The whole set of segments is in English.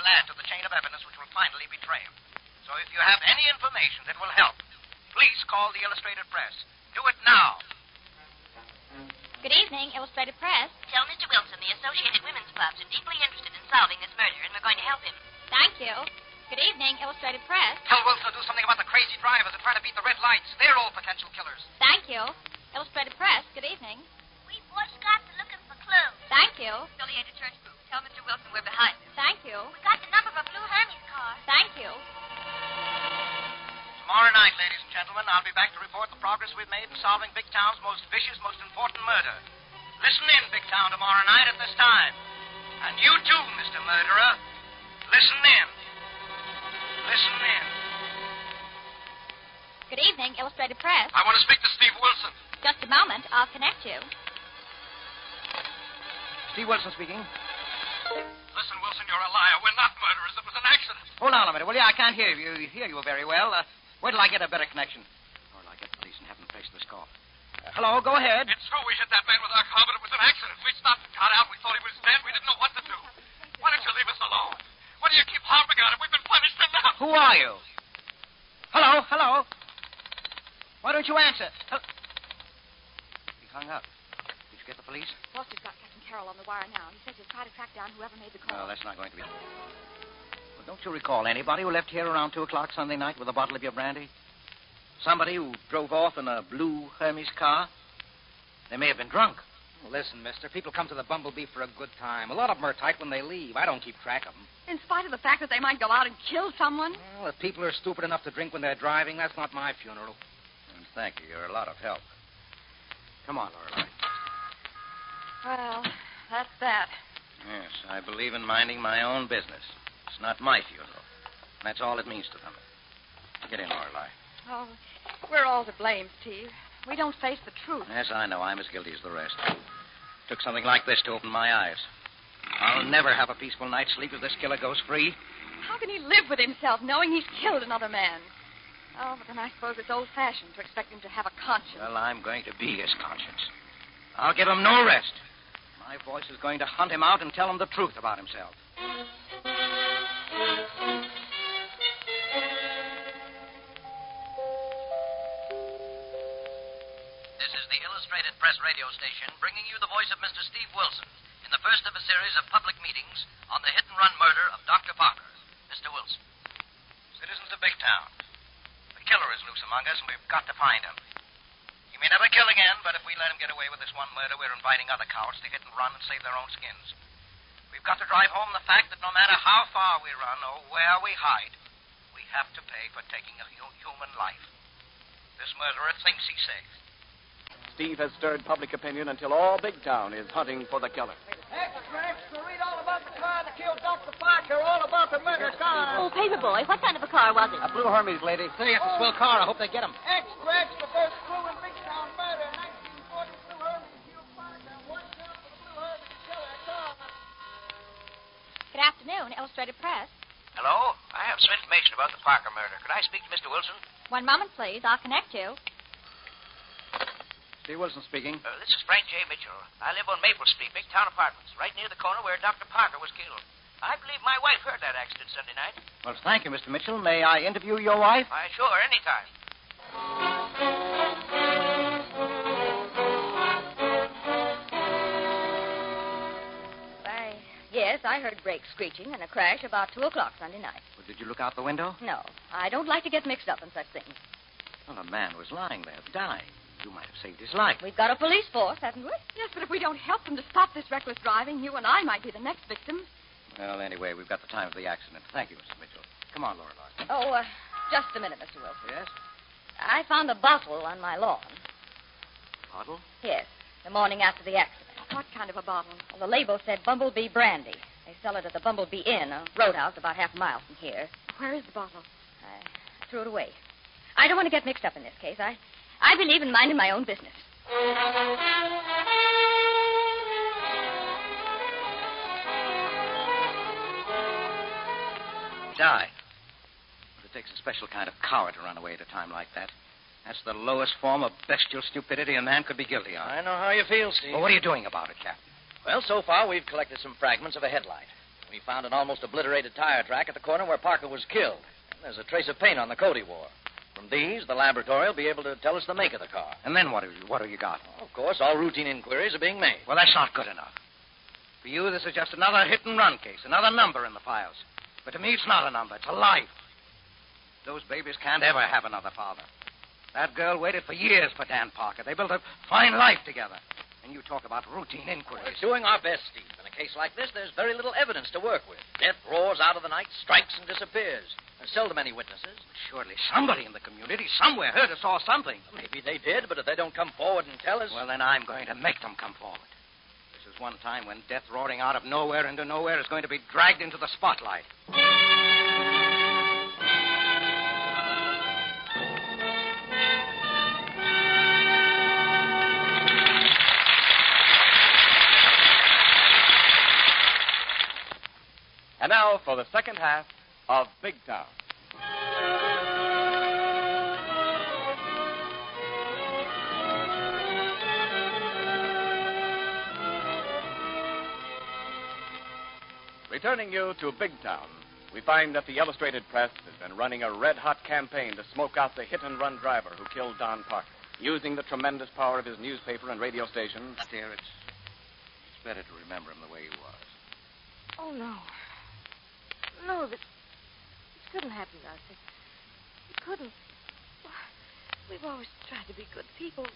will add to the chain of evidence which will finally betray him. So if you have any information that will help, please call the Illustrated Press. Do it now. Good evening, Illustrated Press. Tell Mr. Wilson the Associated Women's Clubs are deeply interested in solving this murder, and we're going to help him. Thank you. Good evening, Illustrated Press. Tell Wilson to do something about the crazy drivers that try to beat the red lights. They're all potential killers. Thank you. Illustrated Press, good evening. We Boy Scouts are looking for clues. Thank you. Affiliated church group. Tell Mr. Wilson we're behind him. Thank you. We got the number of a blue Hermes car. Thank you. Tomorrow night, ladies and gentlemen, I'll be back to report the progress we've made in solving Big Town's most vicious, most important murder. Listen in, Big Town, tomorrow night at this time. And you too, Mr. Murderer. Listen in. Listen in. Good evening, Illustrated Press. I want to speak to Steve Wilson. Just a moment. I'll connect you. Steve Wilson speaking. Listen, Wilson, you're a liar. We're not murderers. It was an accident. Hold on a minute, will you? I can't hear you. Hear you very well. Uh, wait till I get a better connection. Or till I get the police and have them trace this call. Uh, hello, go ahead. It's true we hit that man with our car, but it was an accident. We stopped and got out. We thought he was dead. We didn't know what to do. Why don't you leave us alone? Why do you keep harping on him? We've been punished enough. Who are you? Hello, hello. Why don't you answer? Hel- He hung up. Did you get the police? Foster's got Captain Carroll on the wire now. He says he'll try to track down whoever made the call. No, that's not going to be. Well, don't you recall anybody who left here around 2 o'clock Sunday night with a bottle of your brandy? Somebody who drove off in a blue Hermes car? They may have been drunk. Listen, mister, people come to the Bumblebee for a good time. A lot of them are tight when they leave. I don't keep track of them. In spite of the fact that they might go out and kill someone. Well, if people are stupid enough to drink when they're driving, that's not my funeral. And thank you. You're a lot of help. Come on, Lorelei. Well, that's that. Yes, I believe in minding my own business. It's not my funeral. That's all it means to them. Get in, Lorelei. Oh, we're all to blame, Steve. We don't face the truth. Yes, I know. I'm as guilty as the rest. Took something like this to open my eyes. I'll never have a peaceful night's sleep if this killer goes free. How can he live with himself knowing he's killed another man? Oh, but then I suppose it's old fashioned to expect him to have a conscience. Well, I'm going to be his conscience. I'll give him no rest. My voice is going to hunt him out and tell him the truth about himself. This is the Illustrated Press radio station bringing you the voice of Mr. Steve Wilson in the first of a series of public meetings on the hit and run murder of Dr. Parker. Mr. Wilson. Citizens of Big Town, the killer is loose among us, and we've got to find him. He may never kill again, but if we let him get away with this one murder, we're inviting other cowards to hit and run and save their own skins. We've got to drive home the fact that no matter how far we run or where we hide, we have to pay for taking a hu- human life. This murderer thinks he's safe. Steve has stirred public opinion until all Big Town is hunting for the killer. Extra, extra, read all about the car that killed Dr. Parker, all about the murder car. Oh, Paperboy, what kind of a car was it? A blue Hermes, lady. Say, it's a swell car. I hope they get him. Extra, extra, first clue in afternoon, Illustrated Press. Hello? I have some information about the Parker murder. Could I speak to Mr. Wilson? One moment, please. I'll connect you. Steve Wilson speaking. Uh, this is Frank J. Mitchell. I live on Maple Street, Big Town Apartments, right near the corner where Dr. Parker was killed. I believe my wife heard that accident Sunday night. Well, thank you, Mr. Mitchell. May I interview your wife? Why, sure, anytime. Yes, I heard brakes screeching and a crash about 2 o'clock Sunday night. Well, did you look out the window? No, I don't like to get mixed up in such things. Well, a man was lying there, dying. You might have saved his life. We've got a police force, haven't we? Yes, but if we don't help them to stop this reckless driving, you and I might be the next victims. Well, anyway, we've got the time of the accident. Thank you, Mr. Mitchell. Come on, Lorelei. Oh, uh, just a minute, Mr. Wilson. Yes? I found a bottle on my lawn. Bottle? Yes, the morning after the accident. What kind of a bottle? Well, the label said Bumblebee Brandy. They sell it at the Bumblebee Inn, a roadhouse about half a mile from here. Where is the bottle? I threw it away. I don't want to get mixed up in this case. I, I believe in minding my own business. Die. But it takes a special kind of coward to run away at a time like that. That's the lowest form of bestial stupidity a man could be guilty of. I know how you feel, Steve. Well, what are you doing about it, Captain? Well, so far we've collected some fragments of a headlight. We found an almost obliterated tire track at the corner where Parker was killed. And there's a trace of paint on the coat he wore. From these, the laboratory will be able to tell us the make of the car. And then what have you, what have you got? Well, of course, all routine inquiries are being made. Well, that's not good enough. For you, this is just another hit and run case, another number in the files. But to me, it's not a number, it's a life. Those babies can't ever have another father. That girl waited for years for Dan Parker. They built a fine life together. And you talk about routine inquiries. We're doing our best, Steve. In a case like this, there's very little evidence to work with. Death roars out of the night, strikes, and disappears. There's seldom any witnesses. Surely somebody in the community somewhere heard or saw something. Maybe they did, but if they don't come forward and tell us. Well, then I'm going to make them come forward. This is one time when death roaring out of nowhere into nowhere is going to be dragged into the spotlight. And now for the second half of Big Town. Returning you to Big Town, we find that the Illustrated Press has been running a red hot campaign to smoke out the hit and run driver who killed Don Parker. Using the tremendous power of his newspaper and radio station. Dear, it's, it's better to remember him the way he was. Oh, no. No, that this couldn't happen to us. It, it couldn't. We've always tried to be good people.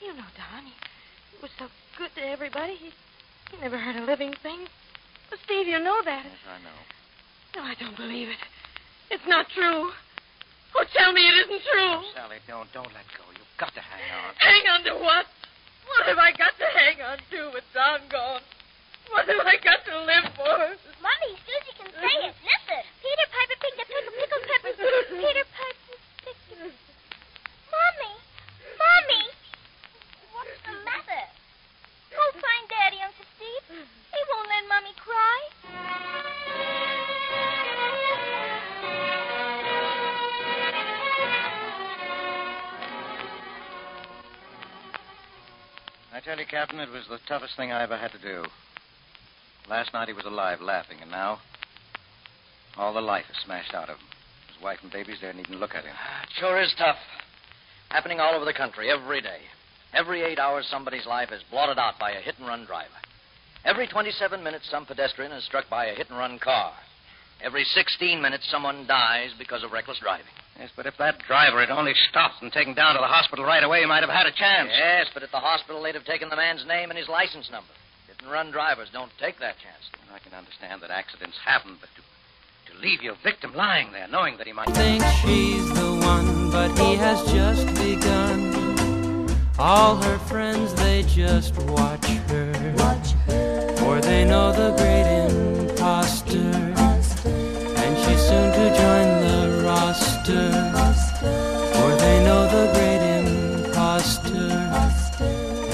You know, Don. He, he was so good to everybody. He, he never hurt a living thing. Well, Steve, you know that. Yes, I know. No, I don't believe it. It's not true. Oh, tell me it isn't true. Oh, Sally, don't don't let go. You've got to hang on. Hang on to what? What have I got to hang on to with Don gone? What have I got to live for? Mommy, Captain, it was the toughest thing I ever had to do. Last night he was alive, laughing, and now all the life is smashed out of him. His wife and babies there needn't look at him. Ah, it sure is tough. Happening all over the country every day. Every eight hours, somebody's life is blotted out by a hit and run driver. Every 27 minutes, some pedestrian is struck by a hit and run car. Every 16 minutes, someone dies because of reckless driving. Yes, but if that driver had only stopped and taken down to the hospital right away, he might have had a chance. Yes, but at the hospital, they'd have taken the man's name and his license number. Hit and run drivers don't take that chance. I can understand that accidents happen, but to, to leave your victim lying there, knowing that he might. think she's the one, but he has just begun. All her friends, they just watch her. For they know the great roster. For they know the great imposter.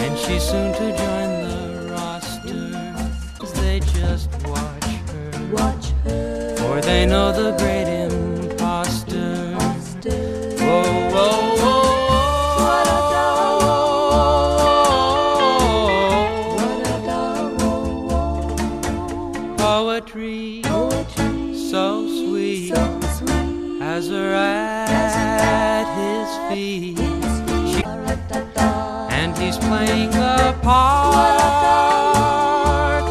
And she's soon to join the roster. They just watch her. Watch her. For they know the her at his feet. And he's playing the part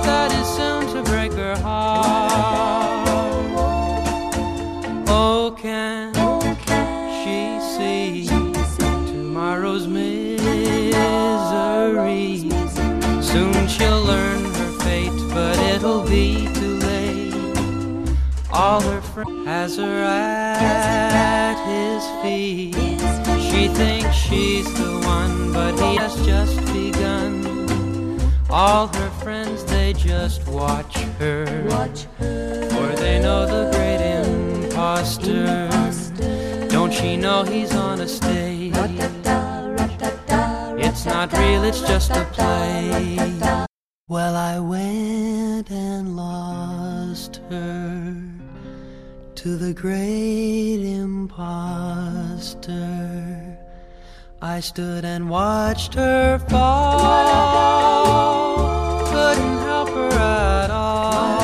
that is soon to break her heart. Oh, can she see tomorrow's misery? Soon she'll learn her fate, but it'll be. All her friends has her at his feet. She thinks she's the one, but he has just begun. All her friends, they just watch her. Watch her. For they know the great impostor. Don't she know he's on a stage? It's not real, it's just a play. Well, I went and lost her to the great impostor. I stood and watched her fall. Couldn't help her at all.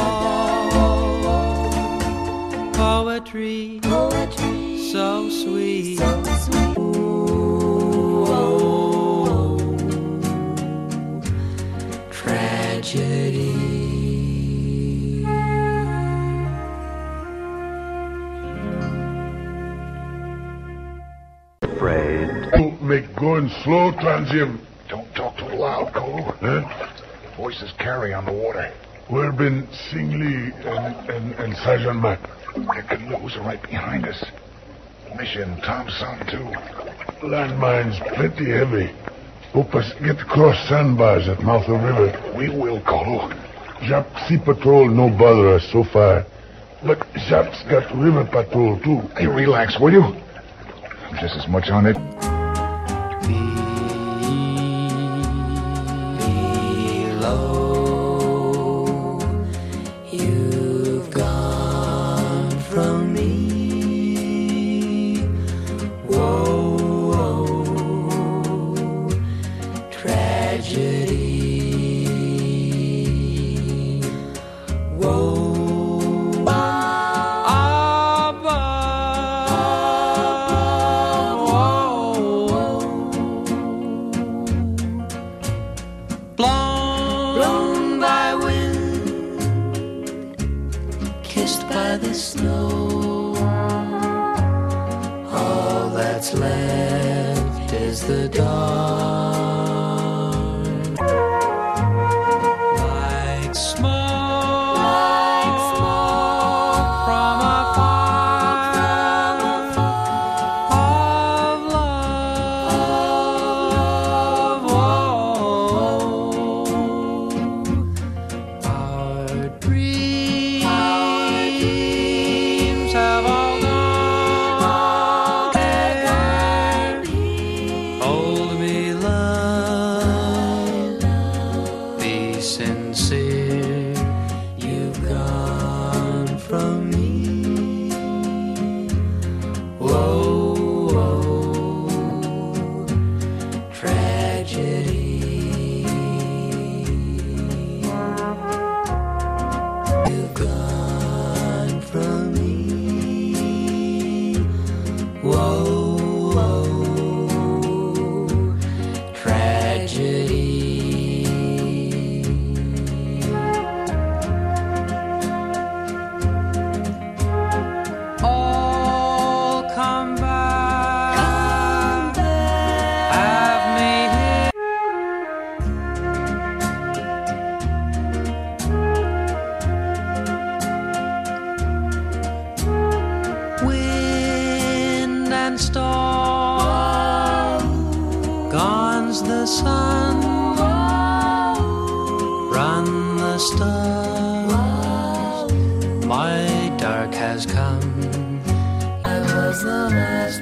Poetry, Poetry so sweet. So Going slow, Transium. Don't talk too loud, Cole. Huh? Voices carry on the water. We've been Sing Lee and, and, and Sergeant Mac? Their canoes are right behind us. Mission Thompson, too. Landmines plenty heavy. Hope us get across sandbars at mouth of river. We will, Colo. Jap Sea Patrol no bother us so far. But Jap's got river patrol too. Hey, relax, will you? I'm just as much on it. Below. Blown, blown by wind, kissed by the snow. All that's left is the dawn. Stars. My dark has come. I was the last